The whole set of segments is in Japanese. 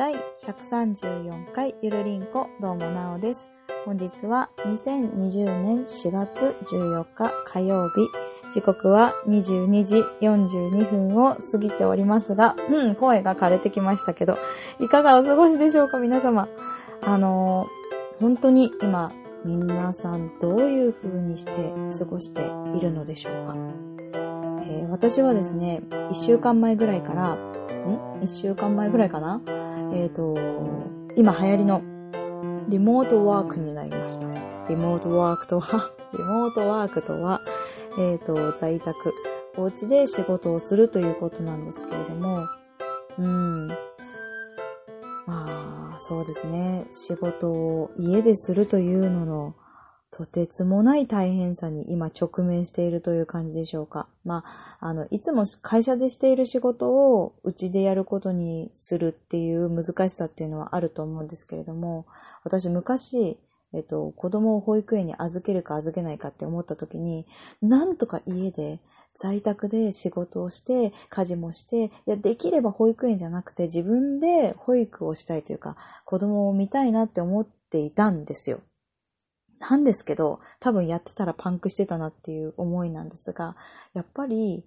第134回ゆるりんこどうもなおです。本日は2020年4月14日火曜日。時刻は22時42分を過ぎておりますが、うん、声が枯れてきましたけど、いかがお過ごしでしょうか皆様。あのー、本当に今、皆さんどういう風にして過ごしているのでしょうか、えー、私はですね、1週間前ぐらいから、ん ?1 週間前ぐらいかな？えっ、ー、と、今流行りのリモートワークになりました。リモートワークとは、リモートワークとは、えっ、ー、と、在宅、お家で仕事をするということなんですけれども、うん。まあ、そうですね。仕事を家でするというのの、とてつもない大変さに今直面しているという感じでしょうか。まあ、あの、いつも会社でしている仕事をうちでやることにするっていう難しさっていうのはあると思うんですけれども、私昔、えっと、子供を保育園に預けるか預けないかって思った時に、なんとか家で在宅で仕事をして、家事もして、いや、できれば保育園じゃなくて自分で保育をしたいというか、子供を見たいなって思っていたんですよ。なんですけど、多分やってたらパンクしてたなっていう思いなんですが、やっぱり、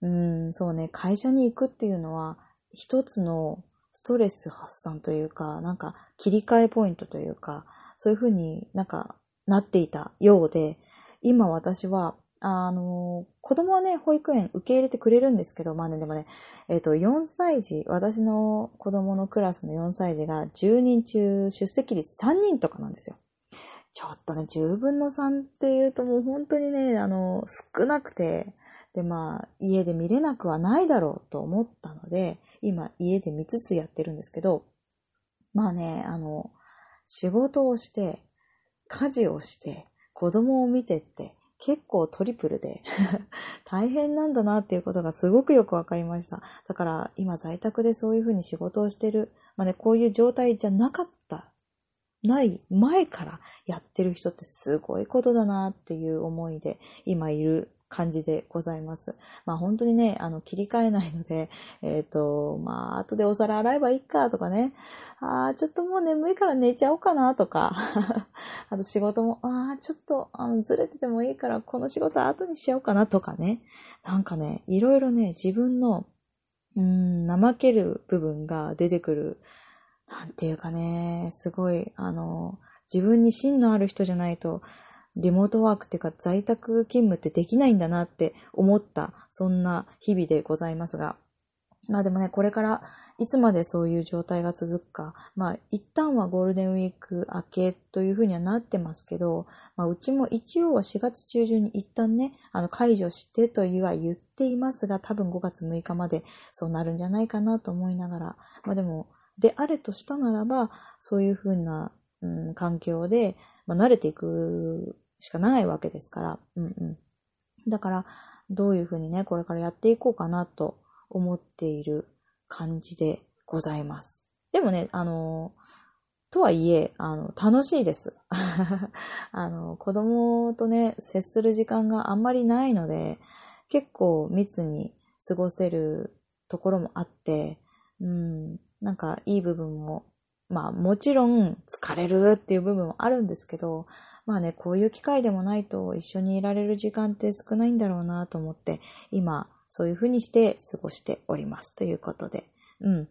うん、そうね、会社に行くっていうのは、一つのストレス発散というか、なんか切り替えポイントというか、そういうふうになんかなっていたようで、今私は、あの、子供はね、保育園受け入れてくれるんですけど、まあね、でもね、えっ、ー、と、4歳児、私の子供のクラスの4歳児が10人中出席率3人とかなんですよ。ちょっとね、10分の3っていうともう本当にね、あの、少なくて、で、まあ、家で見れなくはないだろうと思ったので、今、家で見つつやってるんですけど、まあね、あの、仕事をして、家事をして、子供を見てって、結構トリプルで 大変なんだなっていうことがすごくよくわかりました。だから今在宅でそういうふうに仕事をしてる、まあね、こういう状態じゃなかったない前からやってる人ってすごいことだなっていう思いで今いる感じでございます。まあ本当にね、あの切り替えないので、えっ、ー、と、まあ後でお皿洗えばいいかとかね、ああ、ちょっともう眠いから寝ちゃおうかなとか、あと仕事も、ああ、ちょっとあのずれててもいいからこの仕事後にしようかなとかね、なんかね、いろいろね、自分の、うん、怠ける部分が出てくるなんていうかね、すごい、あの、自分に芯のある人じゃないと、リモートワークっていうか在宅勤務ってできないんだなって思った、そんな日々でございますが。まあでもね、これからいつまでそういう状態が続くか、まあ一旦はゴールデンウィーク明けというふうにはなってますけど、まあうちも一応は4月中旬に一旦ね、あの解除してというは言っていますが、多分5月6日までそうなるんじゃないかなと思いながら、まあでもであれとしたならば、そういうふうな、うん、環境で、まあ、慣れていくしかないわけですから、うんうん。だから、どういうふうにね、これからやっていこうかなと思っている感じでございます。でもね、あの、とはいえ、あの、楽しいです。あの、子供とね、接する時間があんまりないので、結構密に過ごせるところもあって、うん、なんかいい部分も、まあもちろん疲れるっていう部分もあるんですけど、まあね、こういう機会でもないと一緒にいられる時間って少ないんだろうなと思って、今そういうふうにして過ごしておりますということで。うん。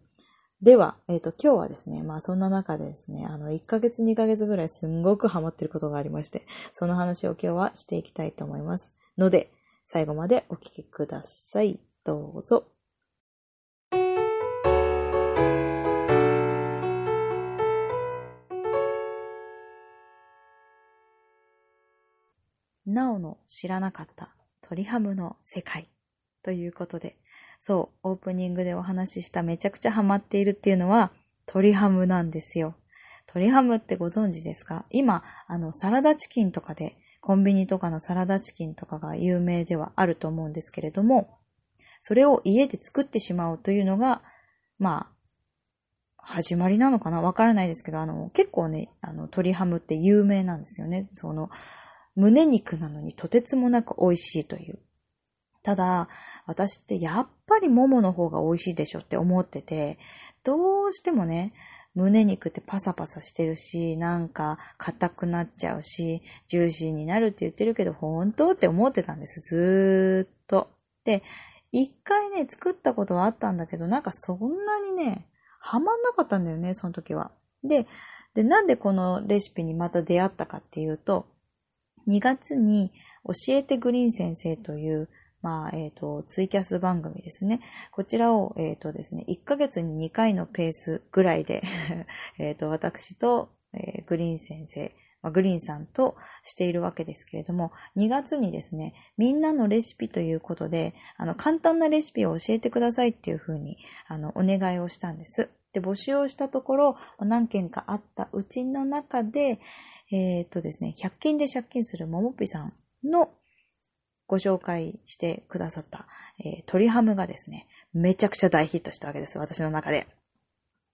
では、えっ、ー、と、今日はですね、まあそんな中でですね、あの、1ヶ月2ヶ月ぐらいすんごくハマってることがありまして、その話を今日はしていきたいと思います。ので、最後までお聞きください。どうぞ。なおの知らなかった鳥ハムの世界ということで、そう、オープニングでお話ししためちゃくちゃハマっているっていうのは鳥ハムなんですよ。鳥ハムってご存知ですか？今、あの、サラダチキンとかで、コンビニとかのサラダチキンとかが有名ではあると思うんですけれども、それを家で作ってしまうというのが、まあ、始まりなのかな？わからないですけど、あの、結構ね、あの、鳥ハムって有名なんですよね。その、胸肉なのにとてつもなく美味しいという。ただ、私ってやっぱりももの方が美味しいでしょって思ってて、どうしてもね、胸肉ってパサパサしてるし、なんか硬くなっちゃうし、ジューシーになるって言ってるけど、本当って思ってたんです。ずーっと。で、一回ね、作ったことはあったんだけど、なんかそんなにね、ハマんなかったんだよね、その時は。で、で、なんでこのレシピにまた出会ったかっていうと、2月に教えてグリーン先生という、まあ、えっ、ー、と、ツイキャス番組ですね。こちらを、えっ、ー、とですね、1ヶ月に2回のペースぐらいで えっと、私と、えー、グリーン先生、まあ、グリーンさんとしているわけですけれども、2月にですね、みんなのレシピということで、あの、簡単なレシピを教えてくださいっていうふうに、あの、お願いをしたんです。で、募集をしたところ、何件かあったうちの中で、えっ、とですね、100均で借金するももぴさんのご紹介してくださった、えー、鶏ハムがですね、めちゃくちゃ大ヒットしたわけです、私の中で。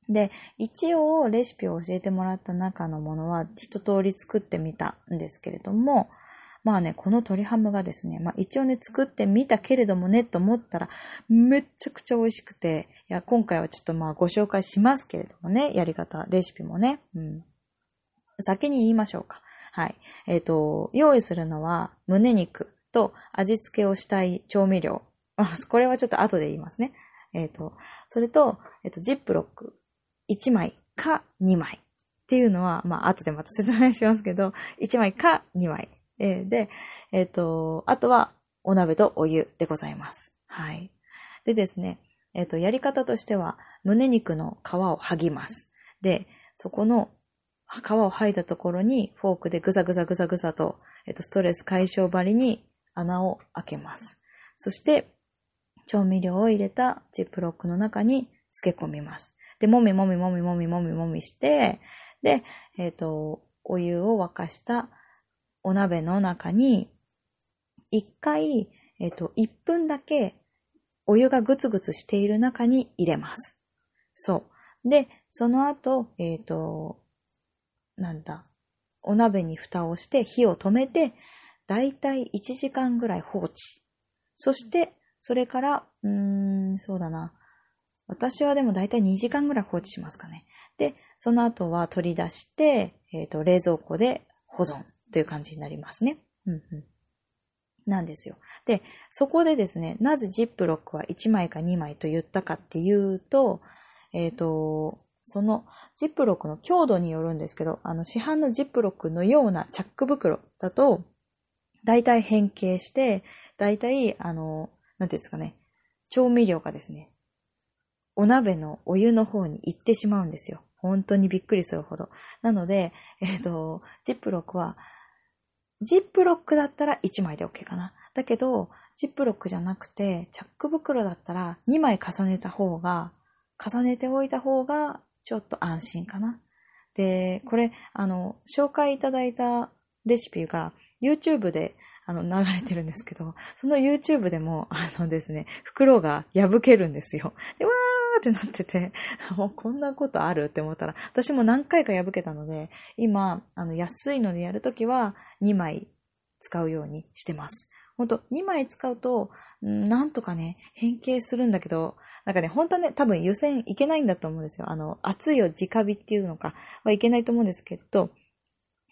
で、一応レシピを教えてもらった中のものは一通り作ってみたんですけれども、まあね、この鶏ハムがですね、まあ一応ね、作ってみたけれどもね、と思ったら、めっちゃくちゃ美味しくて、いや、今回はちょっとまあご紹介しますけれどもね、やり方、レシピもね、うん。先に言いましょうか。はい。えっ、ー、と、用意するのは、胸肉と味付けをしたい調味料。これはちょっと後で言いますね。えっ、ー、と、それと、えっ、ー、と、ジップロック1枚か2枚っていうのは、まあ、後でまた説明しますけど、1枚か2枚。えー、で、えっ、と、あとは、お鍋とお湯でございます。はい。でですね、えっ、と、やり方としては、胸肉の皮を剥ぎます。で、そこの皮を剥いだところにフォークでぐざぐざぐざぐざと、えっ、と、ストレス解消針に穴を開けます。そして、調味料を入れたジップロックの中に漬け込みます。で、もみもみもみもみもみもみして、で、えっ、ー、と、お湯を沸かしたお鍋の中に、一回、えっ、ー、と、一分だけお湯がぐつぐつしている中に入れます。そう。で、その後、えっ、ー、と、なんだ、お鍋に蓋をして火を止めて、だいたい1時間ぐらい放置。そして、それから、うーん、そうだな。私はでもだいたい2時間ぐらい放置しますかね。で、その後は取り出して、えっ、ー、と、冷蔵庫で保存という感じになりますね。うんうん。なんですよ。で、そこでですね、なぜジップロックは1枚か2枚と言ったかっていうと、えっ、ー、と、そのジップロックの強度によるんですけど、あの市販のジップロックのようなチャック袋だと、大体変形して、大体、あの、なんていうんですかね、調味料がですね、お鍋のお湯の方に行ってしまうんですよ。本当にびっくりするほど。なので、えっ、ー、と、ジップロックは、ジップロックだったら1枚で OK かな。だけど、ジップロックじゃなくて、チャック袋だったら2枚重ねた方が、重ねておいた方が、ちょっと安心かな。で、これ、あの、紹介いただいたレシピが、YouTube であの、流れてるんですけど、その YouTube でも、あのですね、袋が破けるんですよ。で、わーってなってて、もうこんなことあるって思ったら、私も何回か破けたので、今、あの、安いのでやるときは2枚使うようにしてます。ほんと、2枚使うと、なんとかね、変形するんだけど、なんかね、本当はね、多分湯煎いけないんだと思うんですよ。あの、熱いを直火っていうのかはいけないと思うんですけど、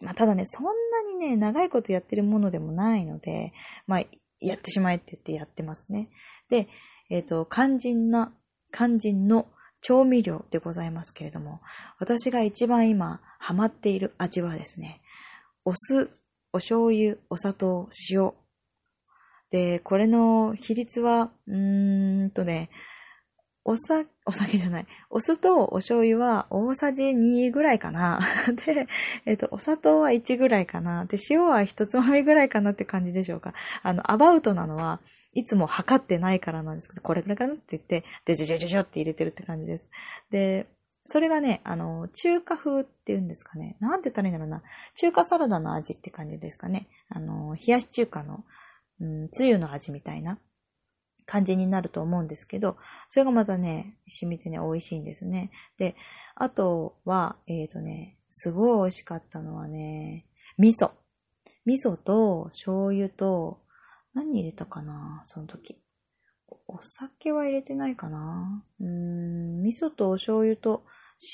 まあ、ただね、そんなにね、長いことやってるものでもないので、まあ、やってしまえって言ってやってますね。で、えっ、ー、と、肝心な、肝心の調味料でございますけれども、私が一番今ハマっている味はですね、お酢、お醤油、お砂糖、塩。で、これの比率は、うーんとね、おさ、お酒じゃない。お酢とお醤油は大さじ2ぐらいかな。で、えっ、と、お砂糖は1ぐらいかな。で、塩は1つまみぐらいかなって感じでしょうか。あの、アバウトなのは、いつも測ってないからなんですけど、これぐらいかなって言って、で、ジョジョジョジョって入れてるって感じです。で、それがね、あの、中華風って言うんですかね。なんて言ったらいいんだろうな。中華サラダの味って感じですかね。あの、冷やし中華の、うん、つゆの味みたいな。感じになると思うんですけど、それがまたね、染みてね、美味しいんですね。で、あとは、えっ、ー、とね、すごい美味しかったのはね、味噌。味噌と醤油と、何入れたかなその時。お酒は入れてないかなうーん、味噌とお醤油と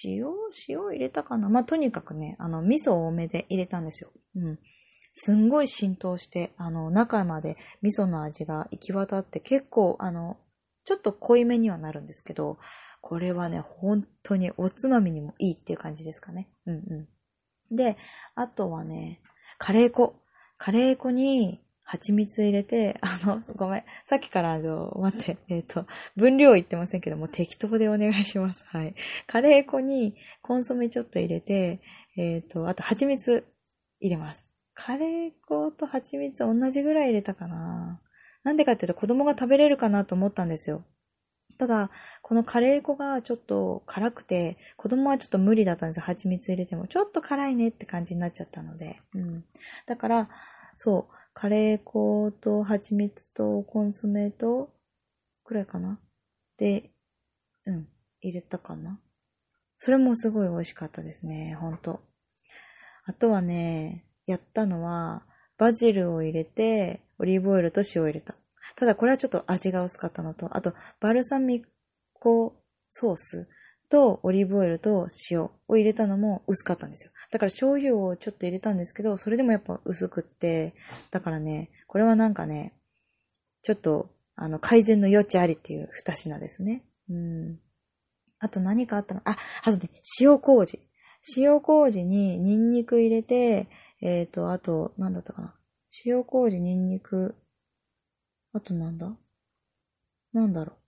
塩、塩入れたかなまあ、とにかくね、あの、味噌多めで入れたんですよ。うん。すんごい浸透して、あの、中まで味噌の味が行き渡って結構、あの、ちょっと濃いめにはなるんですけど、これはね、本当におつまみにもいいっていう感じですかね。うんうん。で、あとはね、カレー粉。カレー粉に蜂蜜入れて、あの、ごめん。さっきからあの、待って、えっ、ー、と、分量言ってませんけども、適当でお願いします。はい。カレー粉にコンソメちょっと入れて、えっ、ー、と、あと蜂蜜入れます。カレー粉と蜂蜜同じぐらい入れたかな。なんでかっていうと子供が食べれるかなと思ったんですよ。ただ、このカレー粉がちょっと辛くて、子供はちょっと無理だったんですよ。蜂蜜入れても。ちょっと辛いねって感じになっちゃったので。うん。だから、そう、カレー粉と蜂蜜とコンソメと、くらいかなで、うん、入れたかなそれもすごい美味しかったですね、ほんと。あとはね、やったのは、バジルを入れて、オリーブオイルと塩を入れた。ただこれはちょっと味が薄かったのと、あと、バルサミコソースとオリーブオイルと塩を入れたのも薄かったんですよ。だから醤油をちょっと入れたんですけど、それでもやっぱ薄くって、だからね、これはなんかね、ちょっと、あの、改善の余地ありっていう二品ですね。うん。あと何かあったの？あ、あとね、塩麹。塩麹にニンニク入れて、えっ、ー、と、あと、なんだったかな？塩麹、ニンニク、あとなんだ？なんだろう？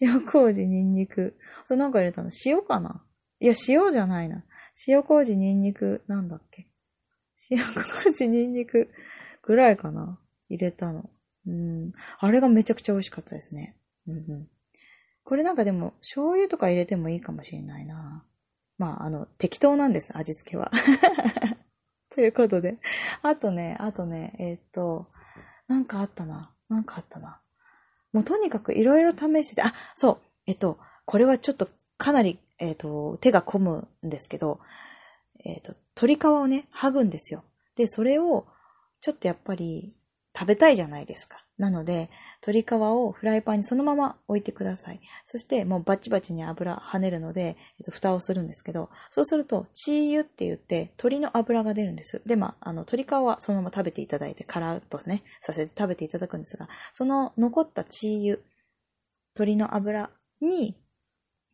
塩麹、ニンニク。それなんか入れたの塩かな？いや、塩じゃないな。塩麹、ニンニク、なんだっけ？塩麹、ニンニクぐらいかな？入れたの。うん。あれがめちゃくちゃ美味しかったですね。うんうん。これなんかでも、醤油とか入れてもいいかもしれないな。まあ、あの、適当なんです、味付けは。ということで。あとね、あとね、えー、っと、なんかあったな。なんかあったな。もうとにかくいろいろ試してて、あ、そう、えっと、これはちょっとかなり、えっと、手が込むんですけど、えっと、鶏皮をね、剥ぐんですよ。で、それを、ちょっとやっぱり食べたいじゃないですか。なので、鶏皮をフライパンにそのまま置いてください。そしてもうバチバチに油跳ねるので、えっと、蓋をするんですけど、そうすると、チー油って言って鶏の油が出るんです。で、まあ、あの、鶏皮はそのまま食べていただいて、カラッとね、させて食べていただくんですが、その残ったチー油、鶏の油に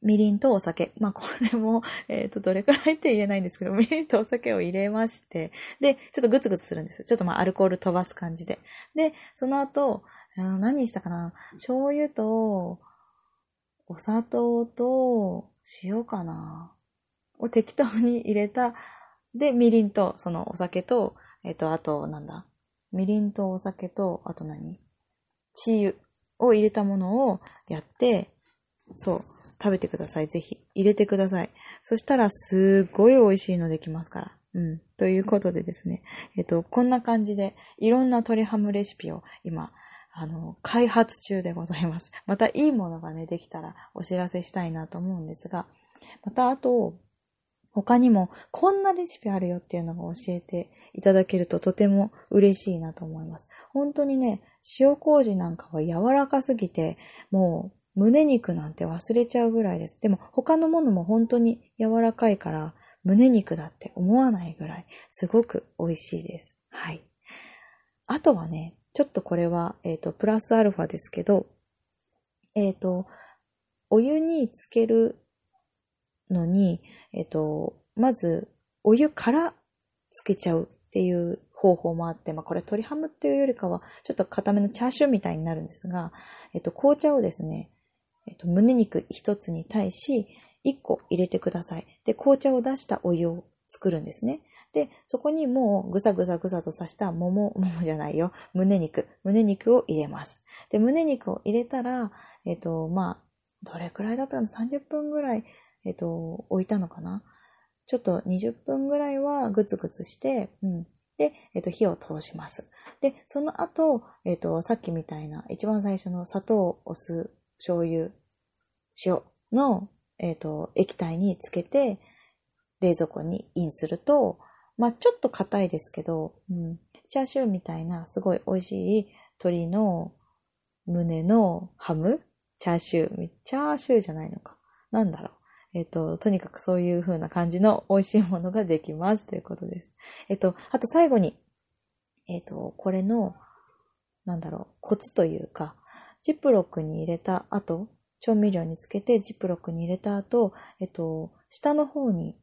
みりんとお酒。まあ、これも、えっ、ー、と、どれくらいって言えないんですけど、みりんとお酒を入れまして、で、ちょっとグツグツするんです。ちょっとまあ、アルコール飛ばす感じで。で、その後、何したかな？醤油と、お砂糖と、塩かな？を適当に入れた。で、みりんと、そのお酒と、えっ、ー、と、あと、なんだ？みりんとお酒と、あと何？チーを入れたものをやって、そう。食べてください。ぜひ。入れてください。そしたら、すっごい美味しいのできますから。うん。ということでですね。えっと、こんな感じで、いろんな鶏ハムレシピを今、あの、開発中でございます。またいいものがね、できたらお知らせしたいなと思うんですが、またあと、他にもこんなレシピあるよっていうのが教えていただけるととても嬉しいなと思います。本当にね、塩麹なんかは柔らかすぎて、もう胸肉なんて忘れちゃうぐらいです。でも他のものも本当に柔らかいから胸肉だって思わないぐらいすごく美味しいです。はい。あとはね、ちょっとこれは、えっ、ー、と、プラスアルファですけど、えっ、ー、と、お湯につけるのに、えっ、ー、と、まず、お湯からつけちゃうっていう方法もあって、まあこれ鶏ハムっていうよりかは、ちょっと固めのチャーシューみたいになるんですが、えっと、紅茶をですね、えっと、胸肉一つに対し、一個入れてください。で、紅茶を出したお湯を作るんですね。で、そこにもうぐざぐざぐざと刺した桃、桃じゃないよ。胸肉。胸肉を入れます。で、胸肉を入れたら、えっと、まあ、どれくらいだったの ?30 分ぐらい、えっと、置いたのかな？ちょっと20分ぐらいはぐつぐつして、うん。で、えっと、火を通します。で、その後、えっと、さっきみたいな、一番最初の砂糖、お酢、醤油、塩の、えっ、ー、と、液体につけて、冷蔵庫にインすると、まあ、ちょっと硬いですけど、うん、チャーシューみたいなすごい美味しい鶏の胸のハム？チャーシュー、チャーシューじゃないのか。なんだろう。えっ、と、とにかくそういう風な感じの美味しいものができますということです。えっ、と、あと最後に、えっ、と、これの、なんだろう、コツというか、ジップロックに入れた後、調味料につけてジップロックに入れた後、えっと、下の方に、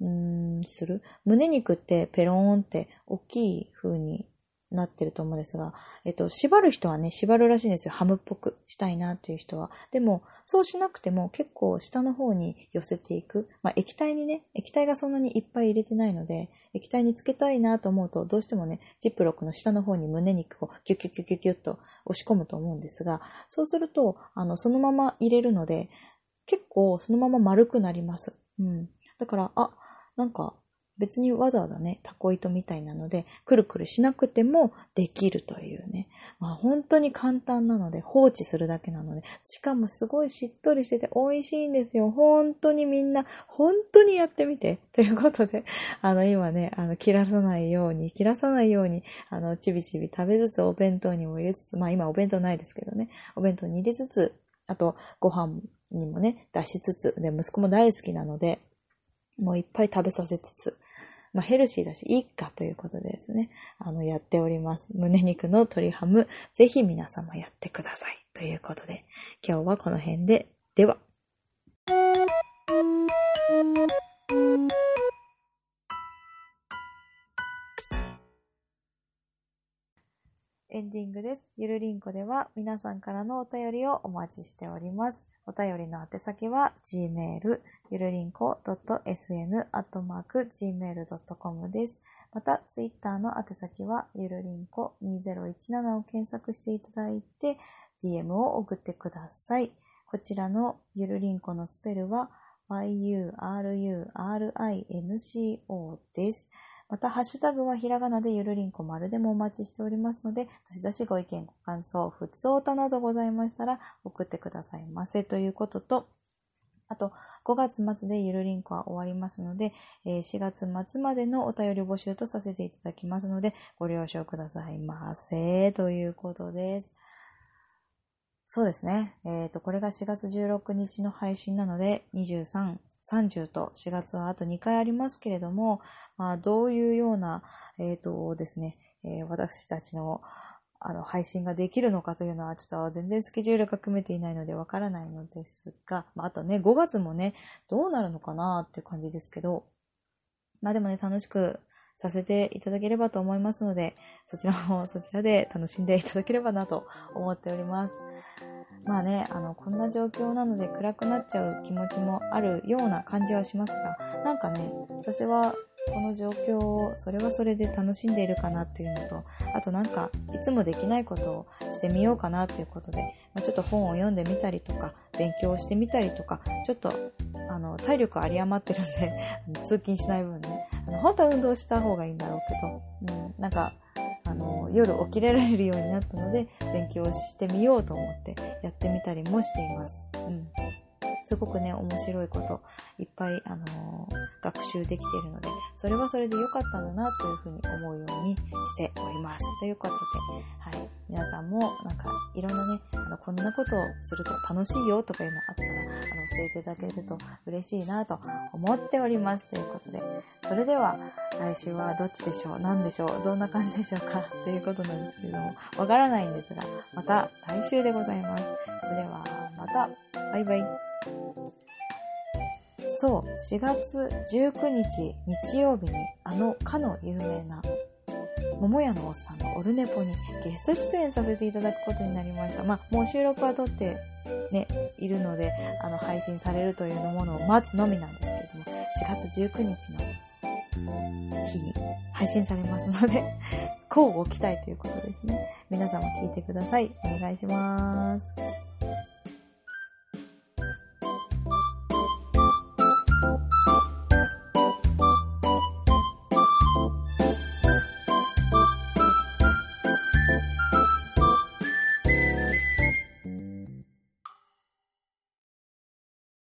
うん、する？胸肉ってペローンって大きい風になってると思うんですが、えっと、縛る人はね、縛るらしいんですよ。ハムっぽくしたいなっていう人は。でも、そうしなくても結構下の方に寄せていく。まあ、液体にね、液体がそんなにいっぱい入れてないので、液体につけたいなと思うと、どうしてもね、ジップロックの下の方に胸肉をキュキュキュキュキュッと押し込むと思うんですが、そうすると、あの、そのまま入れるので、結構そのまま丸くなります。うん。だから、あ、なんか、別にわざわざね、タコ糸みたいなので、くるくるしなくてもできるというね。まあ本当に簡単なので、放置するだけなので、しかもすごいしっとりしてて美味しいんですよ。本当にみんな、本当にやってみて。ということで、あの今ね、あの切らさないように、切らさないように、あのちびちび食べつつお弁当にも入れつつ、まあ今お弁当ないですけどね、お弁当に入れつつ、あとご飯にもね、出しつつ、で、息子も大好きなので、もういっぱい食べさせつつ、まあ、ヘルシーだし、いいかということでですね、あの、やっております。胸肉の鶏ハム、ぜひ皆様やってください。ということで、今日はこの辺で、では。エンディングです。ゆるりんこでは皆さんからのお便りをお待ちしております。お便りの宛先は gmail ゆるりんこ .sn.gmail.com です。また、ツイッターの宛先はゆるりんこ2017を検索していただいて DM を送ってください。こちらのゆるりんこのスペルは yurinco です。また、ハッシュタグはひらがなでゆるりんこ丸でもお待ちしておりますので、どしどしご意見、ご感想、ふつおたなどございましたら送ってくださいませということと、あと、5月末でゆるりんこは終わりますので、え4月末までのお便り募集とさせていただきますので、ご了承くださいませ。ということです。そうですね。えっ、ー、と、これが4月16日の配信なので、23、30と4月はあと2回ありますけれども、まあ、どういうような、えっ、ー、とですね、えー、私たちのあの配信ができるのかというのはちょっと全然スケジュールが組めていないのでわからないのですが、まあ、あとね、5月もね、どうなるのかなって感じですけど、まあでもね、楽しくさせていただければと思いますので、そちらもそちらで楽しんでいただければなと思っております。まあね、あの、こんな状況なので暗くなっちゃう気持ちもあるような感じはしますが、なんかね、私はこの状況をそれはそれで楽しんでいるかなっていうのと、あとなんかいつもできないことをしてみようかなということで、まあ、ちょっと本を読んでみたりとか、勉強をしてみたりとか、ちょっとあの体力有り余ってるんで 通勤しない分ね、あの本当は運動した方がいいんだろうけど、うん、なんかあの夜起きられるようになったので勉強してみようと思ってやってみたりもしています。うんすごくね、面白いこと、いっぱい、あのー、学習できているので、それはそれで良かったんだな、というふうに思うようにしております。ということで、はい。皆さんも、なんか、いろんなね、あの、こんなことをすると楽しいよとかいうのあったら、あの、教えていただけると嬉しいなと思っております。ということで、それでは、来週はどっちでしょう？何でしょう？どんな感じでしょうか？ということなんですけれども、わからないんですが、また来週でございます。それでは、また、バイバイ。そう、4月19日日曜日にあのかの有名な桃屋のおっさんのオルネポにゲスト出演させていただくことになりました。まあ、もう収録は撮ってね、いるので、あの、配信されるというものを待つのみなんですけれども、4月19日の日に配信されますので、交互期待ということですね。皆様聞いてください。お願いします。